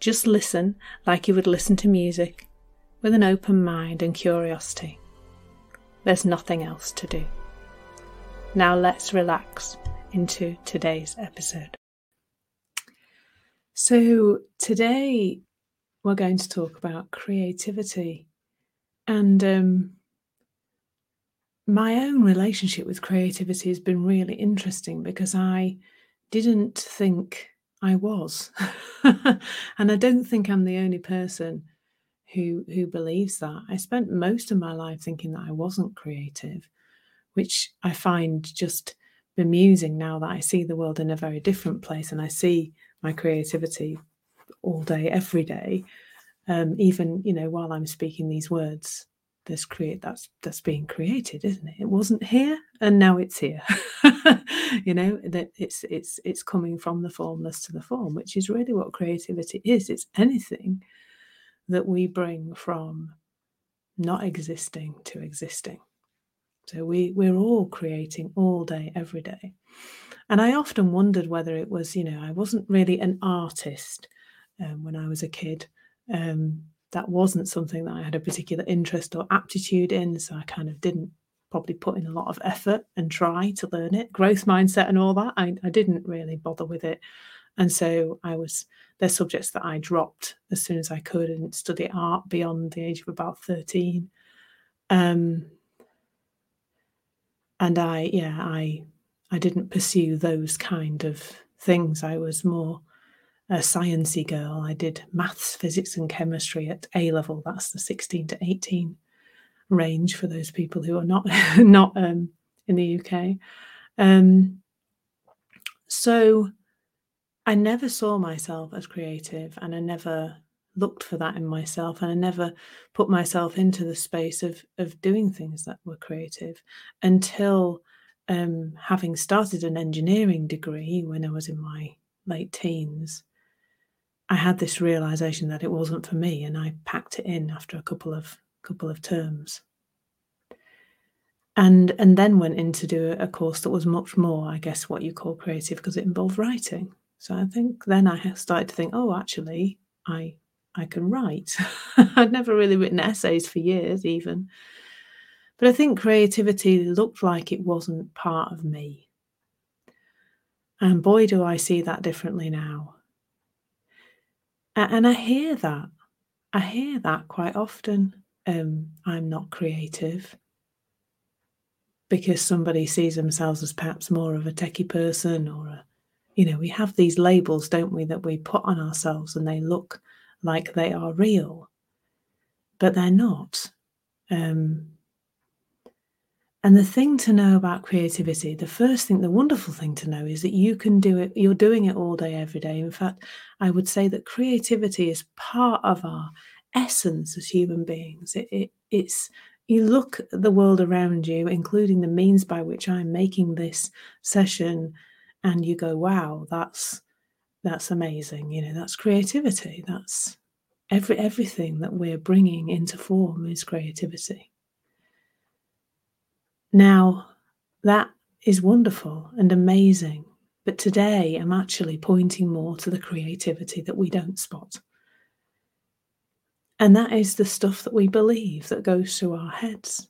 Just listen like you would listen to music, with an open mind and curiosity. There's nothing else to do. Now let's relax into today's episode. So, today we're going to talk about creativity and um, my own relationship with creativity has been really interesting because I didn't think I was. and I don't think I'm the only person who who believes that. I spent most of my life thinking that I wasn't creative, which I find just bemusing now that I see the world in a very different place and I see my creativity all day, every day. Um, even you know while I'm speaking these words, there's create that's that's being created isn't it? It wasn't here and now it's here. You know that it's it's it's coming from the formless to the form which is really what creativity is. It's anything that we bring from not existing to existing. So we we're all creating all day every day. And i often wondered whether it was you know i wasn't really an artist um, when i was a kid um, that wasn't something that I had a particular interest or aptitude in. So I kind of didn't probably put in a lot of effort and try to learn it. Growth mindset and all that, I, I didn't really bother with it. And so I was, there's subjects that I dropped as soon as I could and study art beyond the age of about 13. Um, and I, yeah, I, I didn't pursue those kind of things. I was more a sciencey girl. I did maths, physics, and chemistry at A level. That's the 16 to 18 range for those people who are not not um, in the UK. Um, so I never saw myself as creative, and I never looked for that in myself, and I never put myself into the space of of doing things that were creative until um, having started an engineering degree when I was in my late teens I had this realization that it wasn't for me, and I packed it in after a couple of couple of terms, and and then went in to do a course that was much more, I guess, what you call creative because it involved writing. So I think then I started to think, oh, actually, I I can write. I'd never really written essays for years, even, but I think creativity looked like it wasn't part of me. And boy, do I see that differently now. And I hear that. I hear that quite often. Um, I'm not creative because somebody sees themselves as perhaps more of a techie person or a, you know, we have these labels, don't we, that we put on ourselves and they look like they are real, but they're not. Um, and the thing to know about creativity, the first thing, the wonderful thing to know is that you can do it, you're doing it all day, every day. In fact, I would say that creativity is part of our essence as human beings. It, it, it's, you look at the world around you, including the means by which I'm making this session, and you go, wow, that's that's amazing. You know, that's creativity. That's every everything that we're bringing into form is creativity. Now, that is wonderful and amazing, but today I'm actually pointing more to the creativity that we don't spot. And that is the stuff that we believe that goes through our heads.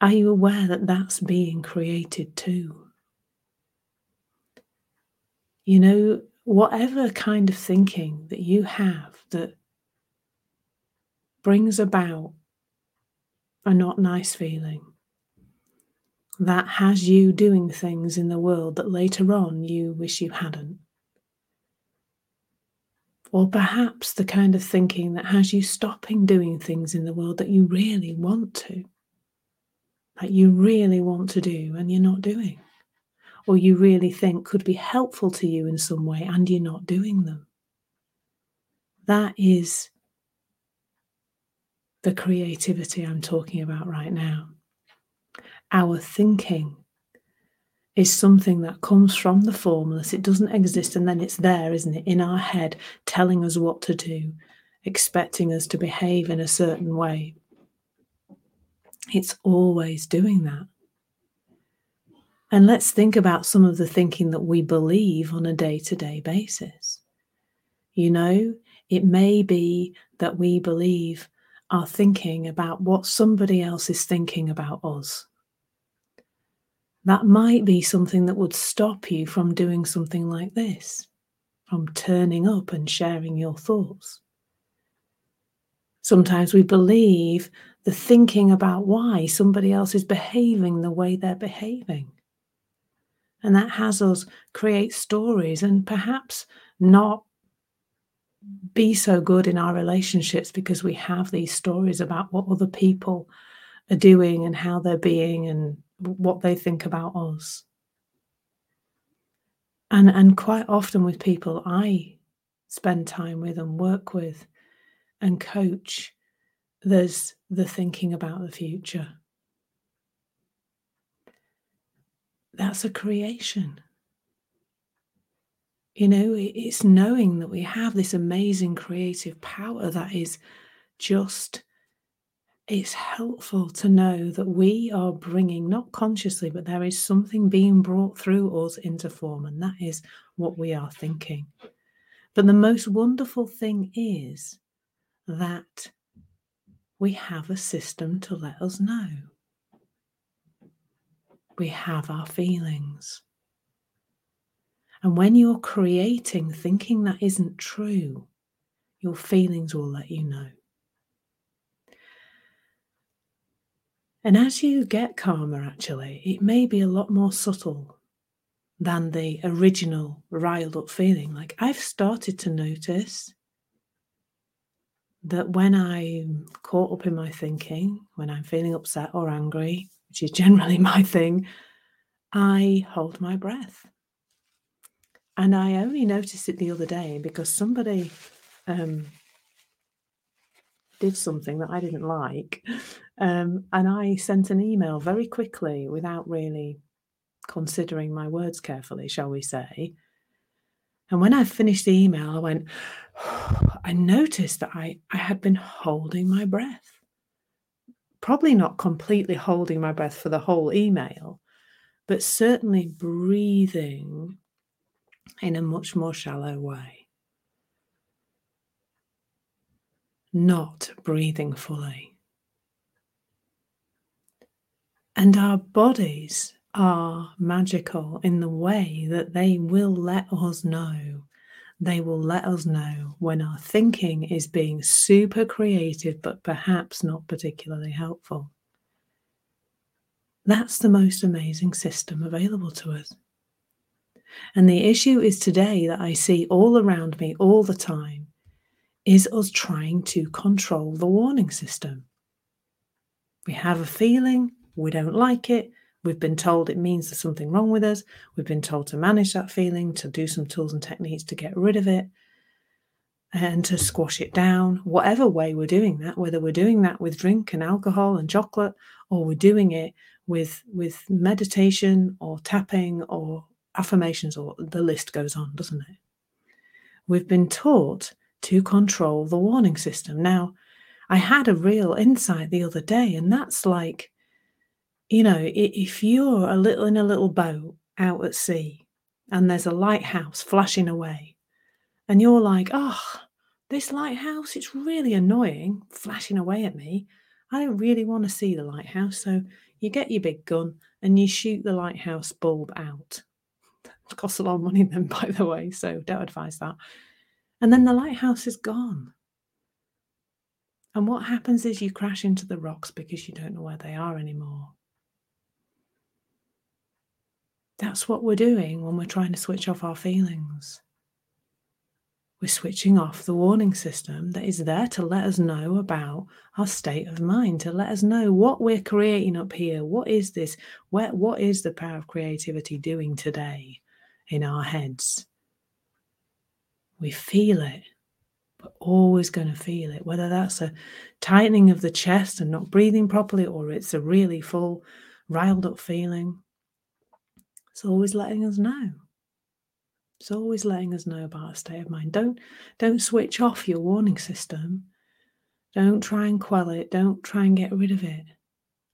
Are you aware that that's being created too? You know, whatever kind of thinking that you have that brings about a not nice feeling. That has you doing things in the world that later on you wish you hadn't. Or perhaps the kind of thinking that has you stopping doing things in the world that you really want to, that you really want to do and you're not doing, or you really think could be helpful to you in some way and you're not doing them. That is the creativity I'm talking about right now. Our thinking is something that comes from the formless. It doesn't exist and then it's there, isn't it, in our head, telling us what to do, expecting us to behave in a certain way. It's always doing that. And let's think about some of the thinking that we believe on a day to day basis. You know, it may be that we believe our thinking about what somebody else is thinking about us that might be something that would stop you from doing something like this, from turning up and sharing your thoughts. Sometimes we believe the thinking about why somebody else is behaving the way they're behaving. And that has us create stories and perhaps not be so good in our relationships because we have these stories about what other people are doing and how they're being and what they think about us. And, and quite often with people I spend time with and work with and coach, there's the thinking about the future. That's a creation. You know, it's knowing that we have this amazing creative power that is just it's helpful to know that we are bringing, not consciously, but there is something being brought through us into form, and that is what we are thinking. But the most wonderful thing is that we have a system to let us know. We have our feelings. And when you're creating thinking that isn't true, your feelings will let you know. And as you get calmer, actually, it may be a lot more subtle than the original riled up feeling. Like I've started to notice that when I'm caught up in my thinking, when I'm feeling upset or angry, which is generally my thing, I hold my breath. And I only noticed it the other day because somebody um, did something that I didn't like. Um, and I sent an email very quickly without really considering my words carefully, shall we say. And when I finished the email, I went, I noticed that I, I had been holding my breath. Probably not completely holding my breath for the whole email, but certainly breathing in a much more shallow way. not breathing fully. And our bodies are magical in the way that they will let us know. They will let us know when our thinking is being super creative, but perhaps not particularly helpful. That's the most amazing system available to us. And the issue is today that I see all around me all the time is us trying to control the warning system. We have a feeling, we don't like it, we've been told it means there's something wrong with us, we've been told to manage that feeling, to do some tools and techniques to get rid of it and to squash it down. Whatever way we're doing that, whether we're doing that with drink and alcohol and chocolate, or we're doing it with with meditation or tapping or affirmations, or the list goes on, doesn't it? We've been taught to control the warning system. Now, I had a real insight the other day, and that's like, you know, if you're a little in a little boat out at sea and there's a lighthouse flashing away, and you're like, oh, this lighthouse, it's really annoying, flashing away at me. I don't really want to see the lighthouse. So you get your big gun and you shoot the lighthouse bulb out. Costs a lot of money then, by the way, so don't advise that. And then the lighthouse is gone. And what happens is you crash into the rocks because you don't know where they are anymore. That's what we're doing when we're trying to switch off our feelings. We're switching off the warning system that is there to let us know about our state of mind, to let us know what we're creating up here. What is this? Where, what is the power of creativity doing today in our heads? We feel it, We're always going to feel it, whether that's a tightening of the chest and not breathing properly, or it's a really full, riled up feeling. It's always letting us know. It's always letting us know about a state of mind. Don't don't switch off your warning system. Don't try and quell it. Don't try and get rid of it.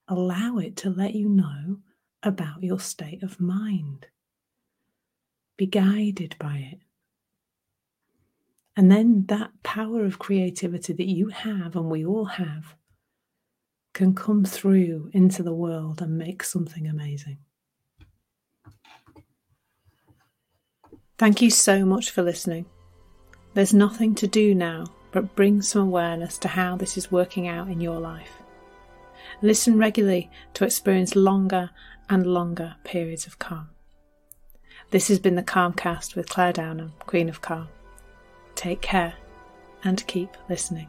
Allow it to let you know about your state of mind. Be guided by it. And then that power of creativity that you have and we all have can come through into the world and make something amazing. Thank you so much for listening. There's nothing to do now but bring some awareness to how this is working out in your life. Listen regularly to experience longer and longer periods of calm. This has been the Calmcast with Clare Downham, Queen of Calm. Take care and keep listening.